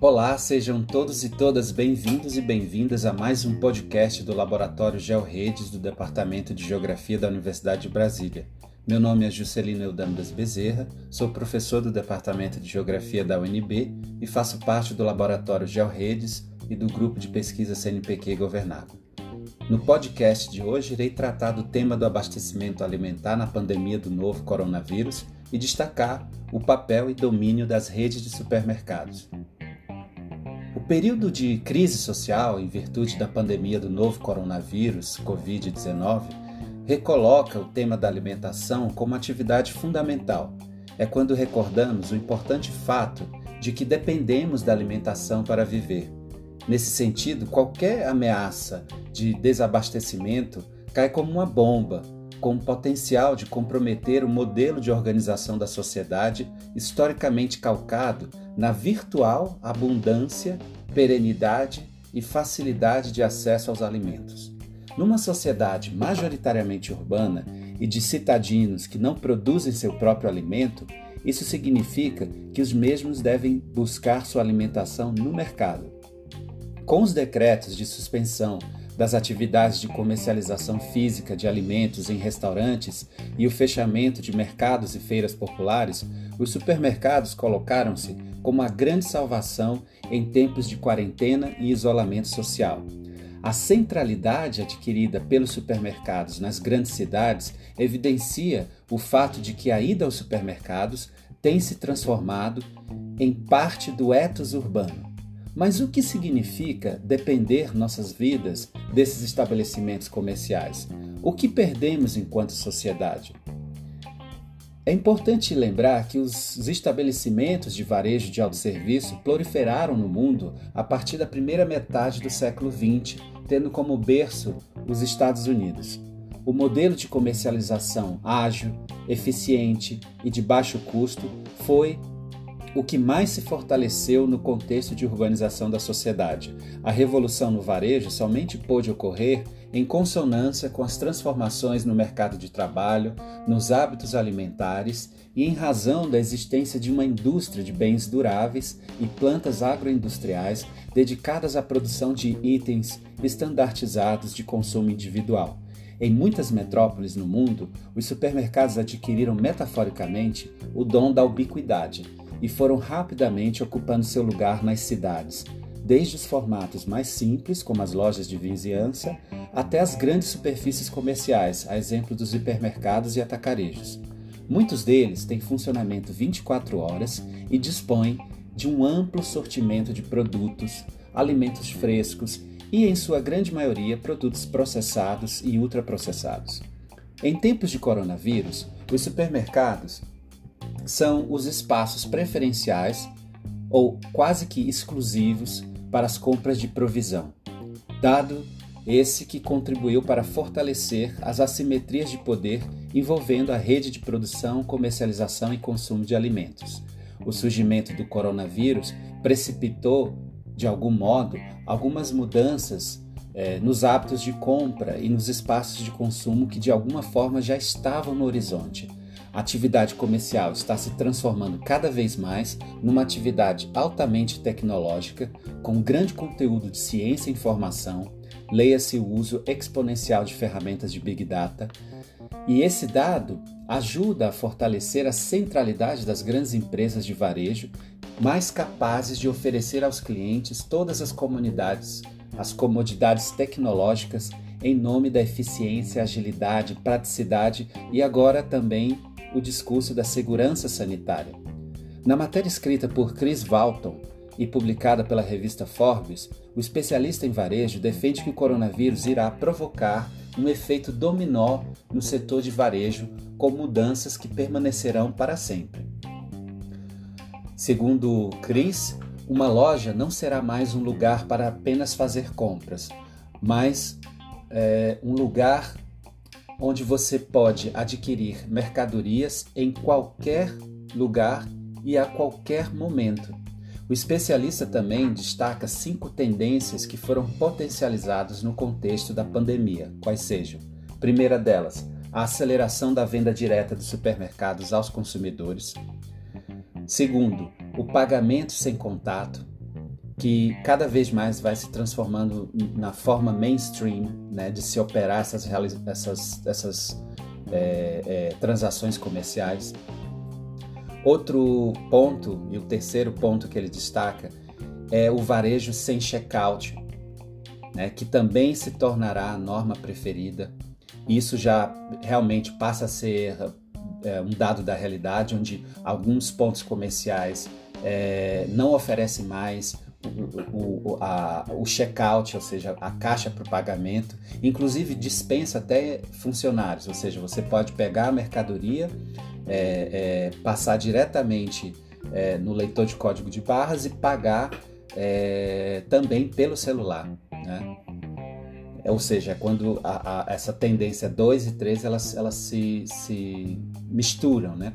Olá, sejam todos e todas bem-vindos e bem-vindas a mais um podcast do Laboratório GeoRedes do Departamento de Geografia da Universidade de Brasília. Meu nome é Juscelino Eudano das Bezerra, sou professor do Departamento de Geografia da UNB e faço parte do Laboratório GeoRedes e do Grupo de Pesquisa CNPq Governável. No podcast de hoje, irei tratar do tema do abastecimento alimentar na pandemia do novo coronavírus e destacar o papel e domínio das redes de supermercados. O período de crise social em virtude da pandemia do novo coronavírus, Covid-19, recoloca o tema da alimentação como atividade fundamental. É quando recordamos o importante fato de que dependemos da alimentação para viver. Nesse sentido, qualquer ameaça de desabastecimento cai como uma bomba, com o potencial de comprometer o modelo de organização da sociedade historicamente calcado na virtual abundância, perenidade e facilidade de acesso aos alimentos. Numa sociedade majoritariamente urbana e de citadinos que não produzem seu próprio alimento, isso significa que os mesmos devem buscar sua alimentação no mercado. Com os decretos de suspensão das atividades de comercialização física de alimentos em restaurantes e o fechamento de mercados e feiras populares, os supermercados colocaram-se como a grande salvação em tempos de quarentena e isolamento social. A centralidade adquirida pelos supermercados nas grandes cidades evidencia o fato de que a ida aos supermercados tem se transformado em parte do ethos urbano. Mas o que significa depender nossas vidas desses estabelecimentos comerciais? O que perdemos enquanto sociedade? É importante lembrar que os estabelecimentos de varejo de autosserviço proliferaram no mundo a partir da primeira metade do século XX, tendo como berço os Estados Unidos. O modelo de comercialização ágil, eficiente e de baixo custo foi o que mais se fortaleceu no contexto de urbanização da sociedade. A revolução no varejo somente pôde ocorrer em consonância com as transformações no mercado de trabalho, nos hábitos alimentares e em razão da existência de uma indústria de bens duráveis e plantas agroindustriais dedicadas à produção de itens estandartizados de consumo individual. Em muitas metrópoles no mundo, os supermercados adquiriram metaforicamente o dom da ubiquidade e foram rapidamente ocupando seu lugar nas cidades, desde os formatos mais simples, como as lojas de vizinhança, até as grandes superfícies comerciais, a exemplo dos hipermercados e atacarejos. Muitos deles têm funcionamento 24 horas e dispõem de um amplo sortimento de produtos, alimentos frescos e, em sua grande maioria, produtos processados e ultraprocessados. Em tempos de coronavírus, os supermercados são os espaços preferenciais ou quase que exclusivos para as compras de provisão, dado esse que contribuiu para fortalecer as assimetrias de poder envolvendo a rede de produção, comercialização e consumo de alimentos. O surgimento do coronavírus precipitou, de algum modo, algumas mudanças eh, nos hábitos de compra e nos espaços de consumo que de alguma forma já estavam no horizonte. A atividade comercial está se transformando cada vez mais numa atividade altamente tecnológica, com grande conteúdo de ciência e informação, leia-se o uso exponencial de ferramentas de Big Data, e esse dado ajuda a fortalecer a centralidade das grandes empresas de varejo, mais capazes de oferecer aos clientes todas as comunidades, as comodidades tecnológicas em nome da eficiência, agilidade, praticidade e agora também o discurso da segurança sanitária. Na matéria escrita por Chris Walton e publicada pela revista Forbes, o especialista em varejo defende que o coronavírus irá provocar um efeito dominó no setor de varejo, com mudanças que permanecerão para sempre. Segundo Chris, uma loja não será mais um lugar para apenas fazer compras, mas é, um lugar onde você pode adquirir mercadorias em qualquer lugar e a qualquer momento. O especialista também destaca cinco tendências que foram potencializadas no contexto da pandemia, quais sejam: primeira delas, a aceleração da venda direta dos supermercados aos consumidores. Segundo, o pagamento sem contato, que cada vez mais vai se transformando na forma mainstream né, de se operar essas, essas, essas é, é, transações comerciais. Outro ponto, e o terceiro ponto que ele destaca, é o varejo sem checkout, né, que também se tornará a norma preferida. Isso já realmente passa a ser é, um dado da realidade, onde alguns pontos comerciais é, não oferecem mais o, o, o checkout, ou seja, a caixa para o pagamento, inclusive dispensa até funcionários, ou seja, você pode pegar a mercadoria, é, é, passar diretamente é, no leitor de código de barras e pagar é, também pelo celular. Né? Ou seja, quando a, a, essa tendência 2 e 3 elas, elas se, se misturam. Né?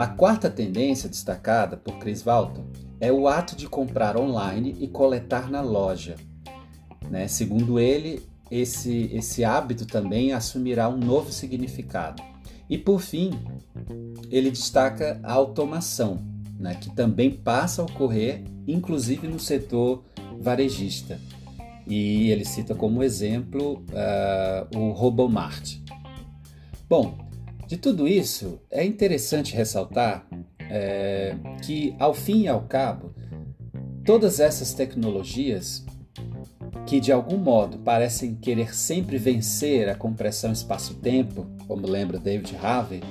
A quarta tendência destacada por Chris Walton é o ato de comprar online e coletar na loja. Né? Segundo ele, esse, esse hábito também assumirá um novo significado. E por fim, ele destaca a automação, né? que também passa a ocorrer, inclusive no setor varejista. E ele cita como exemplo uh, o Robomart. Bom, de tudo isso, é interessante ressaltar é, que, ao fim e ao cabo, todas essas tecnologias que de algum modo parecem querer sempre vencer a compressão espaço-tempo, como lembra David Harvey,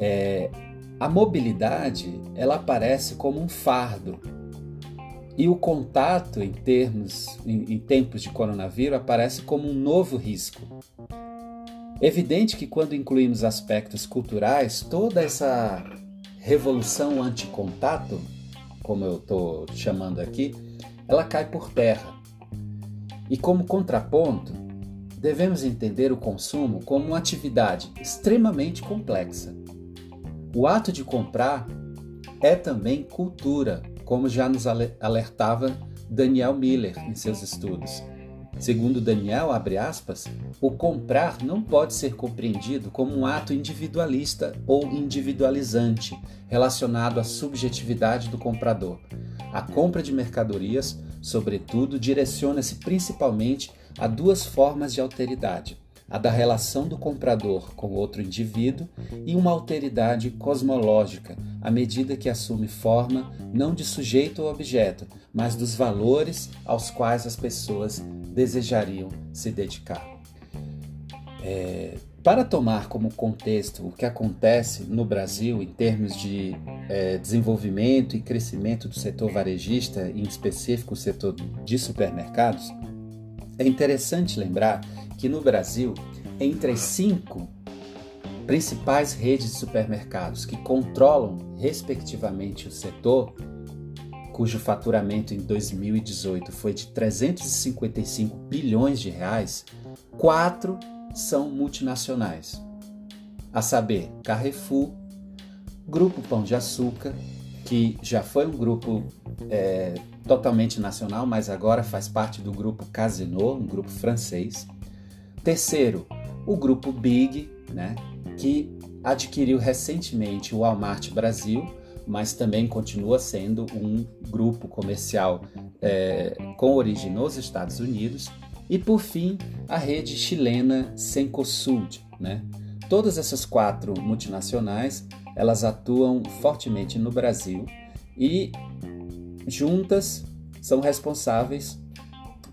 é, a mobilidade ela aparece como um fardo e o contato em termos em, em tempos de coronavírus aparece como um novo risco. Evidente que quando incluímos aspectos culturais, toda essa revolução anticontato, como eu estou chamando aqui, ela cai por terra. E como contraponto, devemos entender o consumo como uma atividade extremamente complexa. O ato de comprar é também cultura, como já nos alertava Daniel Miller em seus estudos. Segundo Daniel, aspas, o comprar não pode ser compreendido como um ato individualista ou individualizante relacionado à subjetividade do comprador. A compra de mercadorias, sobretudo, direciona-se principalmente a duas formas de alteridade: a da relação do comprador com outro indivíduo e uma alteridade cosmológica, à medida que assume forma não de sujeito ou objeto, mas dos valores aos quais as pessoas desejariam se dedicar. É, para tomar como contexto o que acontece no Brasil em termos de é, desenvolvimento e crescimento do setor varejista, em específico o setor de supermercados, é interessante lembrar que no Brasil, entre as cinco principais redes de supermercados que controlam, respectivamente, o setor, cujo faturamento em 2018 foi de 355 bilhões de reais, quatro são multinacionais, a saber, Carrefour, Grupo Pão de Açúcar, que já foi um grupo é, totalmente nacional, mas agora faz parte do grupo Casino, um grupo francês. Terceiro, o grupo Big, né, que adquiriu recentemente o Walmart Brasil, mas também continua sendo um grupo comercial é, com origem nos Estados Unidos. E por fim, a rede chilena Cencosud. Né? Todas essas quatro multinacionais elas atuam fortemente no Brasil e juntas são responsáveis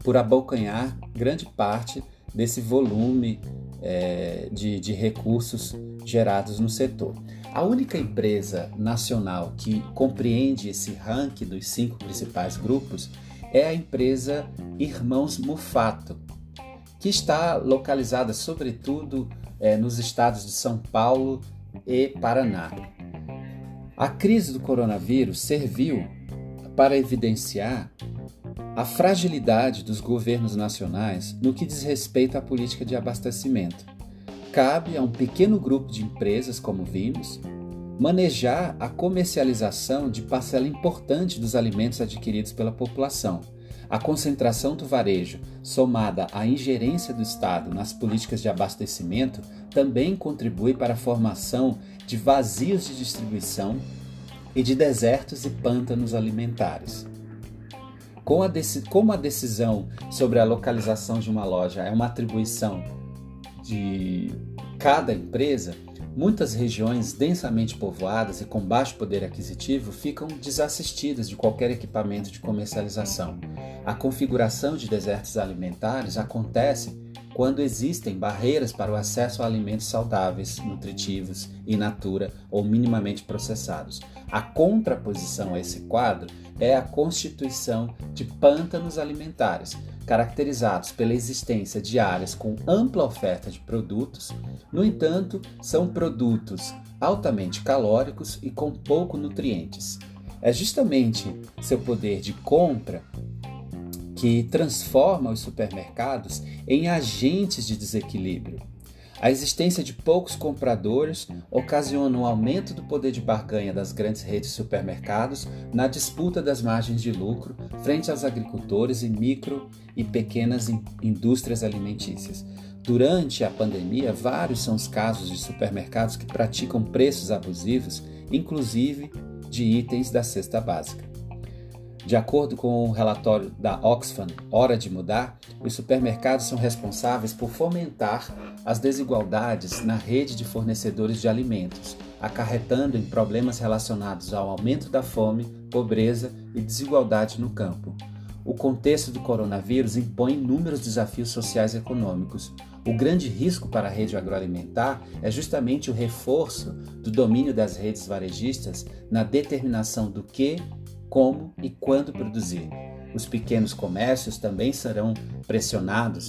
por abocanhar grande parte desse volume é, de, de recursos gerados no setor. A única empresa nacional que compreende esse ranking dos cinco principais grupos é a empresa Irmãos Mufato, que está localizada sobretudo é, nos estados de São Paulo e Paraná. A crise do coronavírus serviu para evidenciar a fragilidade dos governos nacionais no que diz respeito à política de abastecimento cabe a um pequeno grupo de empresas, como vimos, manejar a comercialização de parcela importante dos alimentos adquiridos pela população, A concentração do varejo, somada à ingerência do Estado nas políticas de abastecimento, também contribui para a formação de vazios de distribuição e de desertos e pântanos alimentares. Como a decisão sobre a localização de uma loja é uma atribuição de cada empresa, Muitas regiões densamente povoadas e com baixo poder aquisitivo ficam desassistidas de qualquer equipamento de comercialização. A configuração de desertos alimentares acontece quando existem barreiras para o acesso a alimentos saudáveis, nutritivos, in natura ou minimamente processados. A contraposição a esse quadro é a constituição de pântanos alimentares, caracterizados pela existência de áreas com ampla oferta de produtos, no entanto, são produtos altamente calóricos e com pouco nutrientes. É justamente seu poder de compra que transforma os supermercados em agentes de desequilíbrio. A existência de poucos compradores ocasiona um aumento do poder de barganha das grandes redes de supermercados na disputa das margens de lucro frente aos agricultores e micro e pequenas indústrias alimentícias. Durante a pandemia, vários são os casos de supermercados que praticam preços abusivos, inclusive de itens da cesta básica. De acordo com o um relatório da Oxfam Hora de Mudar, os supermercados são responsáveis por fomentar as desigualdades na rede de fornecedores de alimentos, acarretando em problemas relacionados ao aumento da fome, pobreza e desigualdade no campo. O contexto do coronavírus impõe inúmeros desafios sociais e econômicos. O grande risco para a rede agroalimentar é justamente o reforço do domínio das redes varejistas na determinação do que como e quando produzir. Os pequenos comércios também serão pressionados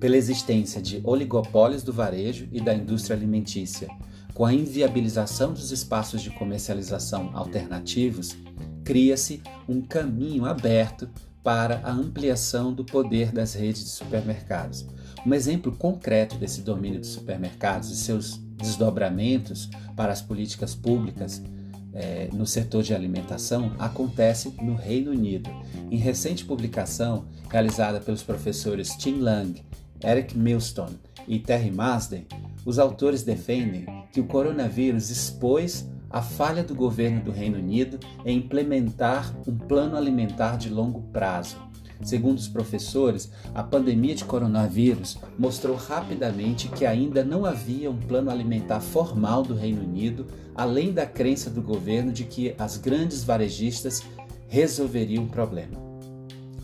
pela existência de oligopólios do varejo e da indústria alimentícia. Com a inviabilização dos espaços de comercialização alternativos, cria-se um caminho aberto para a ampliação do poder das redes de supermercados. Um exemplo concreto desse domínio dos supermercados e seus desdobramentos para as políticas públicas é, no setor de alimentação acontece no Reino Unido. Em recente publicação realizada pelos professores Tim Lang, Eric Milston e Terry Masden, os autores defendem que o coronavírus expôs a falha do governo do Reino Unido em implementar um plano alimentar de longo prazo Segundo os professores, a pandemia de coronavírus mostrou rapidamente que ainda não havia um plano alimentar formal do Reino Unido, além da crença do governo de que as grandes varejistas resolveriam o problema.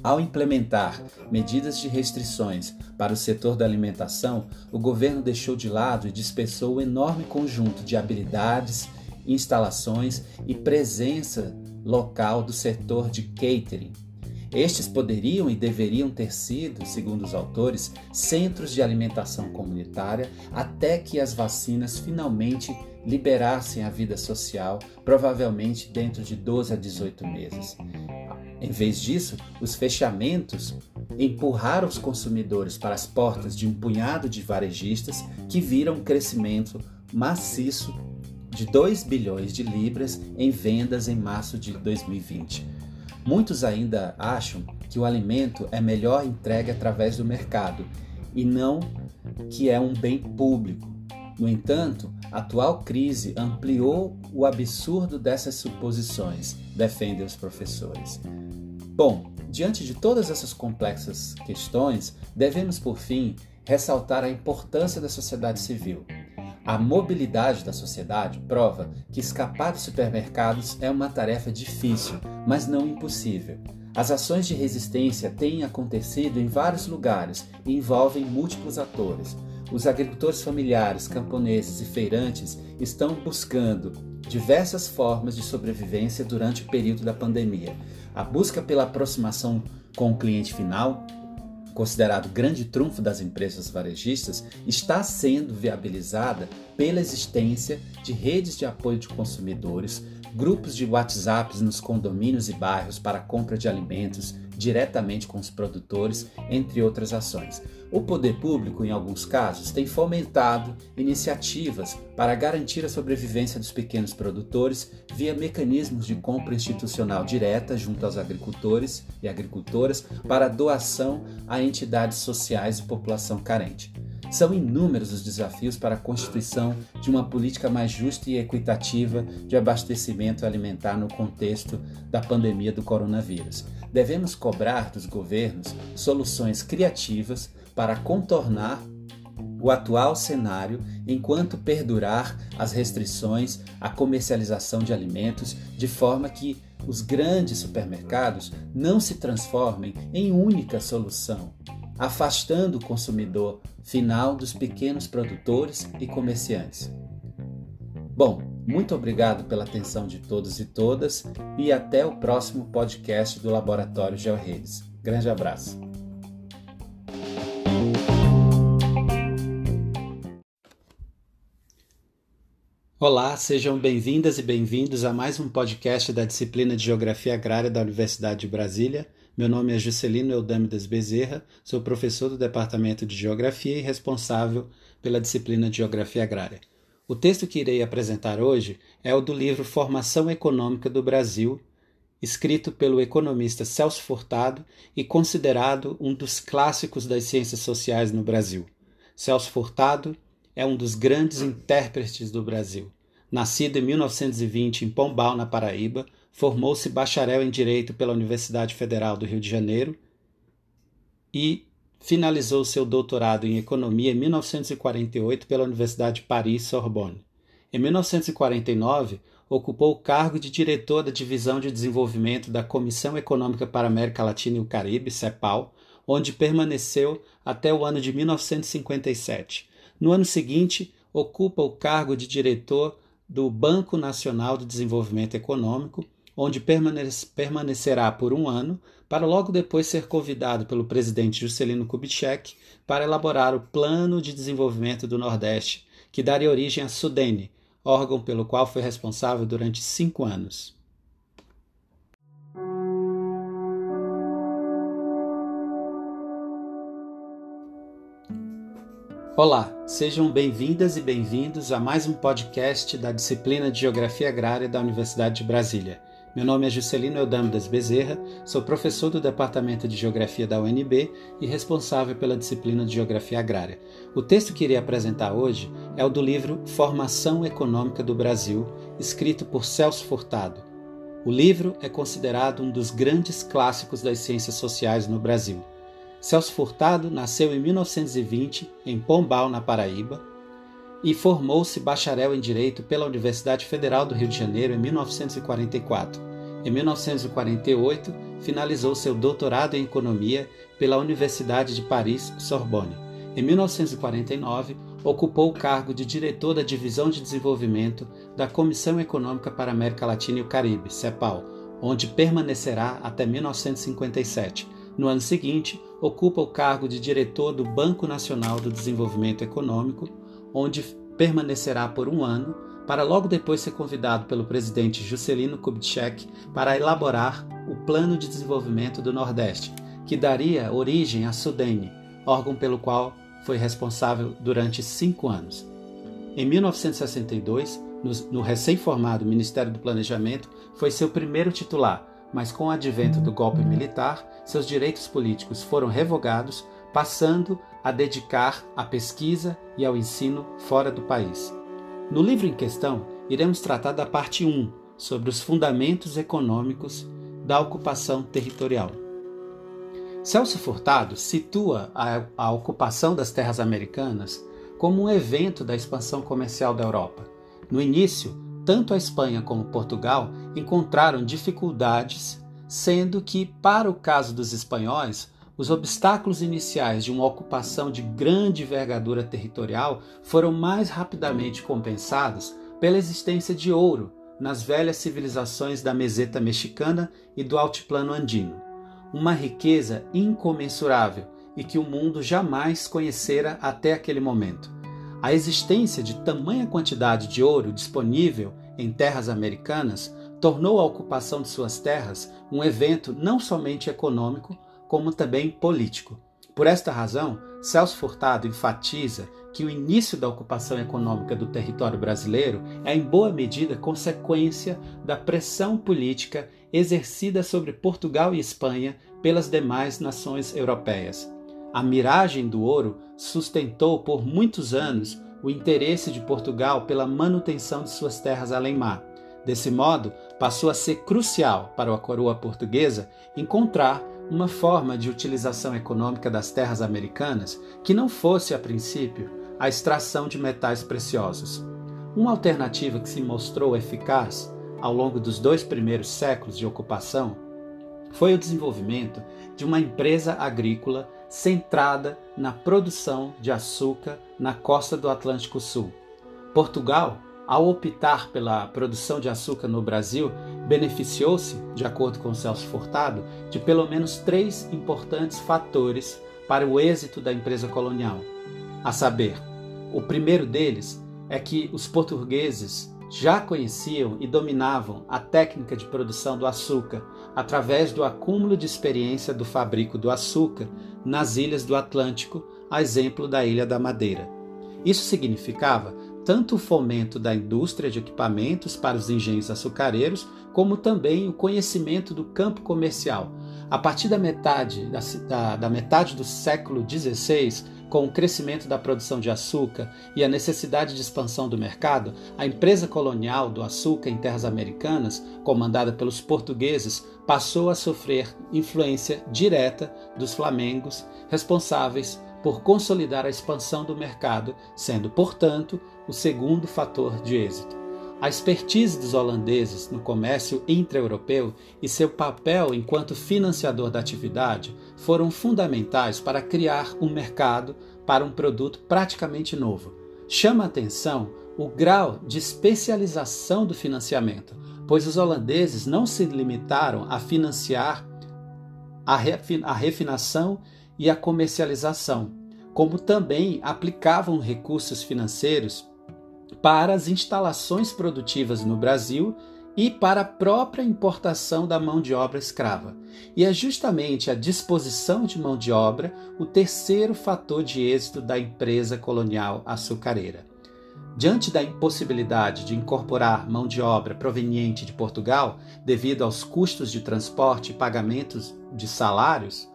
Ao implementar medidas de restrições para o setor da alimentação, o governo deixou de lado e dispersou o enorme conjunto de habilidades, instalações e presença local do setor de catering, estes poderiam e deveriam ter sido, segundo os autores, centros de alimentação comunitária até que as vacinas finalmente liberassem a vida social, provavelmente dentro de 12 a 18 meses. Em vez disso, os fechamentos empurraram os consumidores para as portas de um punhado de varejistas que viram um crescimento maciço de 2 bilhões de libras em vendas em março de 2020. Muitos ainda acham que o alimento é melhor entregue através do mercado e não que é um bem público. No entanto, a atual crise ampliou o absurdo dessas suposições, defendem os professores. Bom, diante de todas essas complexas questões, devemos, por fim, ressaltar a importância da sociedade civil. A mobilidade da sociedade prova que escapar dos supermercados é uma tarefa difícil, mas não impossível. As ações de resistência têm acontecido em vários lugares e envolvem múltiplos atores. Os agricultores familiares, camponeses e feirantes estão buscando diversas formas de sobrevivência durante o período da pandemia. A busca pela aproximação com o cliente final considerado grande trunfo das empresas varejistas, está sendo viabilizada pela existência de redes de apoio de consumidores, grupos de WhatsApps nos condomínios e bairros para compra de alimentos, diretamente com os produtores, entre outras ações. O poder público, em alguns casos, tem fomentado iniciativas para garantir a sobrevivência dos pequenos produtores via mecanismos de compra institucional direta junto aos agricultores e agricultoras para doação a entidades sociais e população carente. São inúmeros os desafios para a constituição de uma política mais justa e equitativa de abastecimento alimentar no contexto da pandemia do coronavírus. Devemos cobrar dos governos soluções criativas para contornar o atual cenário enquanto perdurar as restrições à comercialização de alimentos, de forma que os grandes supermercados não se transformem em única solução, afastando o consumidor final dos pequenos produtores e comerciantes. Bom, muito obrigado pela atenção de todos e todas e até o próximo podcast do Laboratório GeoRedes. Grande abraço. Olá, sejam bem-vindas e bem-vindos a mais um podcast da disciplina de Geografia Agrária da Universidade de Brasília. Meu nome é Juscelino Eudâmidas Bezerra, sou professor do Departamento de Geografia e responsável pela disciplina de Geografia Agrária. O texto que irei apresentar hoje é o do livro Formação Econômica do Brasil, escrito pelo economista Celso Furtado e considerado um dos clássicos das ciências sociais no Brasil. Celso Furtado é um dos grandes intérpretes do Brasil. Nascido em 1920 em Pombal, na Paraíba, formou-se bacharel em Direito pela Universidade Federal do Rio de Janeiro e finalizou seu doutorado em Economia em 1948 pela Universidade de Paris-Sorbonne. Em 1949, ocupou o cargo de diretor da Divisão de Desenvolvimento da Comissão Econômica para a América Latina e o Caribe, CEPAL, onde permaneceu até o ano de 1957. No ano seguinte, ocupa o cargo de diretor do Banco Nacional de Desenvolvimento Econômico, onde permanecerá por um ano, para logo depois ser convidado pelo presidente Juscelino Kubitschek para elaborar o Plano de Desenvolvimento do Nordeste, que daria origem à Sudene, órgão pelo qual foi responsável durante cinco anos. Olá, sejam bem-vindas e bem-vindos a mais um podcast da disciplina de Geografia Agrária da Universidade de Brasília. Meu nome é Juscelino Eudâmidas Bezerra, sou professor do Departamento de Geografia da UNB e responsável pela disciplina de Geografia Agrária. O texto que irei apresentar hoje é o do livro Formação Econômica do Brasil, escrito por Celso Furtado. O livro é considerado um dos grandes clássicos das ciências sociais no Brasil. Celso Furtado nasceu em 1920 em Pombal, na Paraíba, e formou-se bacharel em Direito pela Universidade Federal do Rio de Janeiro em 1944. Em 1948, finalizou seu doutorado em Economia pela Universidade de Paris, Sorbonne. Em 1949, ocupou o cargo de diretor da Divisão de Desenvolvimento da Comissão Econômica para a América Latina e o Caribe, CEPAL, onde permanecerá até 1957 no ano seguinte, ocupa o cargo de diretor do Banco Nacional do Desenvolvimento Econômico, onde permanecerá por um ano, para logo depois ser convidado pelo presidente Juscelino Kubitschek para elaborar o Plano de Desenvolvimento do Nordeste, que daria origem à Sudene, órgão pelo qual foi responsável durante cinco anos. Em 1962, no, recém-formado Ministério do Planejamento, foi seu primeiro titular, mas com o advento do golpe militar, seus direitos políticos foram revogados, passando a dedicar à pesquisa e ao ensino fora do país. No livro em questão, iremos tratar da parte 1, sobre os fundamentos econômicos da ocupação territorial. Celso Furtado situa a, a ocupação das terras americanas como um evento da expansão comercial da Europa. No início, tanto a Espanha como Portugal encontraram dificuldades, sendo que, para o caso dos espanhóis, os obstáculos iniciais de uma ocupação de grande envergadura territorial foram mais rapidamente compensados pela existência de ouro nas velhas civilizações da meseta mexicana e do altiplano andino. Uma riqueza incomensurável e que o mundo jamais conhecera até aquele momento. A existência de tamanha quantidade de ouro disponível em terras americanas tornou a ocupação de suas terras um evento não somente econômico, como também político. Por esta razão, Celso Furtado enfatiza que o início da ocupação econômica do território brasileiro é, em boa medida, consequência da pressão política exercida sobre Portugal e Espanha pelas demais nações europeias. A miragem do ouro sustentou por muitos anos o interesse de Portugal pela manutenção de suas terras além-mar. Desse modo, passou a ser crucial para a coroa portuguesa encontrar uma forma de utilização econômica das terras americanas que não fosse, a princípio, a extração de metais preciosos. Uma alternativa que se mostrou eficaz ao longo dos dois primeiros séculos de ocupação foi o desenvolvimento de uma empresa agrícola centrada na produção de açúcar na costa do Atlântico Sul. Portugal, ao optar pela produção de açúcar no Brasil, beneficiou-se, de acordo com Celso Furtado, de pelo menos três importantes fatores para o êxito da empresa colonial, a saber, o primeiro deles é que os portugueses já conheciam e dominavam a técnica de produção do açúcar através do acúmulo de experiência do fabrico do açúcar nas ilhas do Atlântico, a exemplo da Ilha da Madeira. Isso significava tanto o fomento da indústria de equipamentos para os engenhos açucareiros, como também o conhecimento do campo comercial. A partir da metade, da, da, da metade do século XVI, com o crescimento da produção de açúcar e a necessidade de expansão do mercado, a empresa colonial do açúcar em terras americanas, comandada pelos portugueses, passou a sofrer influência direta dos flamengos, responsáveis por consolidar a expansão do mercado, sendo, portanto, o segundo fator de êxito. A expertise dos holandeses no comércio intra-europeu e seu papel enquanto financiador da atividade foram fundamentais para criar um mercado para um produto praticamente novo. Chama atenção o grau de especialização do financiamento, pois os holandeses não se limitaram a financiar a refinação e a comercialização, como também aplicavam recursos financeiros para as instalações produtivas no Brasil e para a própria importação da mão de obra escrava. E é justamente a disposição de mão de obra o terceiro fator de êxito da empresa colonial açucareira. Diante da impossibilidade de incorporar mão de obra proveniente de Portugal, devido aos custos de transporte e pagamentos de salários,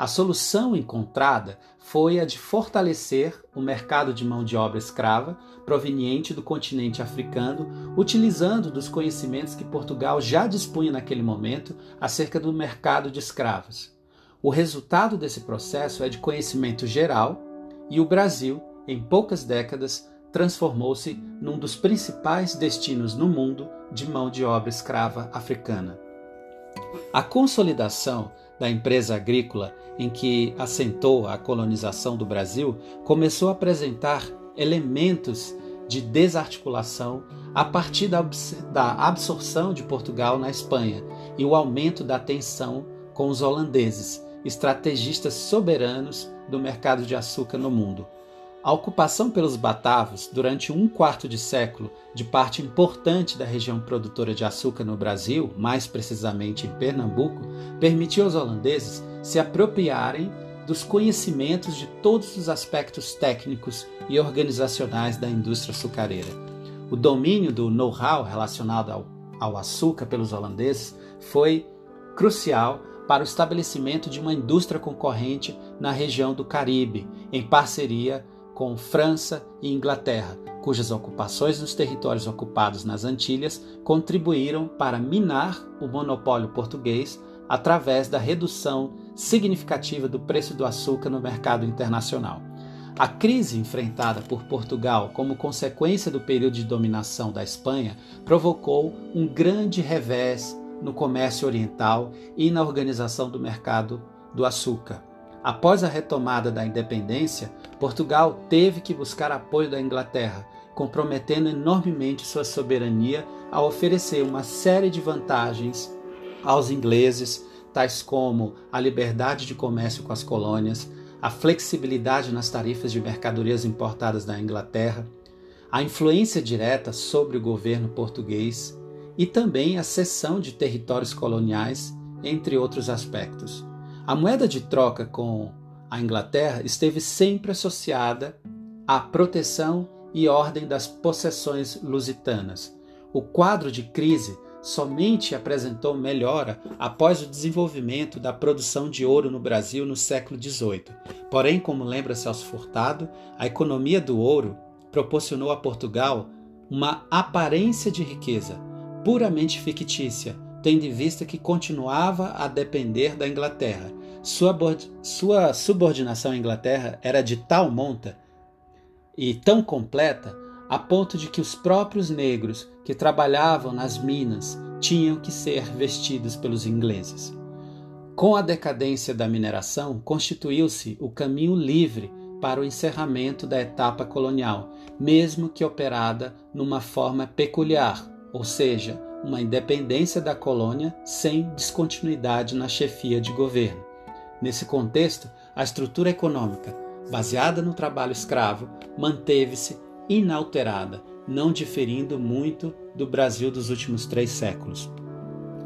a solução encontrada foi a de fortalecer o mercado de mão de obra escrava proveniente do continente africano, utilizando dos conhecimentos que Portugal já dispunha naquele momento acerca do mercado de escravos. O resultado desse processo é de conhecimento geral e o Brasil, em poucas décadas, transformou-se num dos principais destinos no mundo de mão de obra escrava africana. A consolidação da empresa agrícola em que assentou a colonização do Brasil começou a apresentar elementos de desarticulação a partir da, absorção de Portugal na Espanha e o aumento da tensão com os holandeses, estrategistas soberanos do mercado de açúcar no mundo. A ocupação pelos batavos durante um quarto de século de parte importante da região produtora de açúcar no Brasil, mais precisamente em Pernambuco, permitiu aos holandeses se apropriarem dos conhecimentos de todos os aspectos técnicos e organizacionais da indústria açucareira. O domínio do know-how relacionado ao, ao açúcar pelos holandeses foi crucial para o estabelecimento de uma indústria concorrente na região do Caribe, em parceria com França e Inglaterra, cujas ocupações nos territórios ocupados nas Antilhas contribuíram para minar o monopólio português através da redução significativa do preço do açúcar no mercado internacional. A crise enfrentada por Portugal como consequência do período de dominação da Espanha provocou um grande revés no comércio oriental e na organização do mercado do açúcar. Após a retomada da independência, Portugal teve que buscar apoio da Inglaterra, comprometendo enormemente sua soberania ao oferecer uma série de vantagens aos ingleses, tais como a liberdade de comércio com as colônias, a flexibilidade nas tarifas de mercadorias importadas da Inglaterra, a influência direta sobre o governo português e também a cessão de territórios coloniais, entre outros aspectos. A moeda de troca com a Inglaterra esteve sempre associada à proteção e ordem das possessões lusitanas. O quadro de crise somente apresentou melhora após o desenvolvimento da produção de ouro no Brasil no século XVIII. Porém, como lembra Celso Furtado, a economia do ouro proporcionou a Portugal uma aparência de riqueza puramente fictícia, tendo em vista que continuava a depender da Inglaterra. Sua, sua subordinação à Inglaterra era de tal monta e tão completa a ponto de que os próprios negros que trabalhavam nas minas tinham que ser vestidos pelos ingleses. Com a decadência da mineração, constituiu-se o caminho livre para o encerramento da etapa colonial, mesmo que operada numa forma peculiar, ou seja, uma independência da colônia sem descontinuidade na chefia de governo. Nesse contexto, a estrutura econômica, baseada no trabalho escravo, manteve-se inalterada, não diferindo muito do Brasil dos últimos três séculos.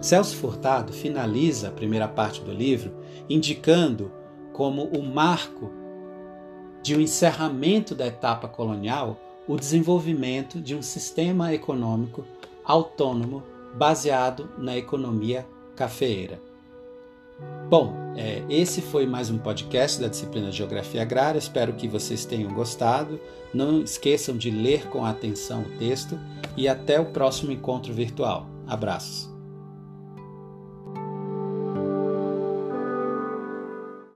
Celso Furtado finaliza a primeira parte do livro indicando como o marco de um encerramento da etapa colonial o desenvolvimento de um sistema econômico autônomo baseado na economia cafeeira. Bom, é, esse foi mais um podcast da disciplina Geografia Agrária. Espero que vocês tenham gostado. Não esqueçam de ler com atenção o texto e até o próximo encontro virtual. Abraços.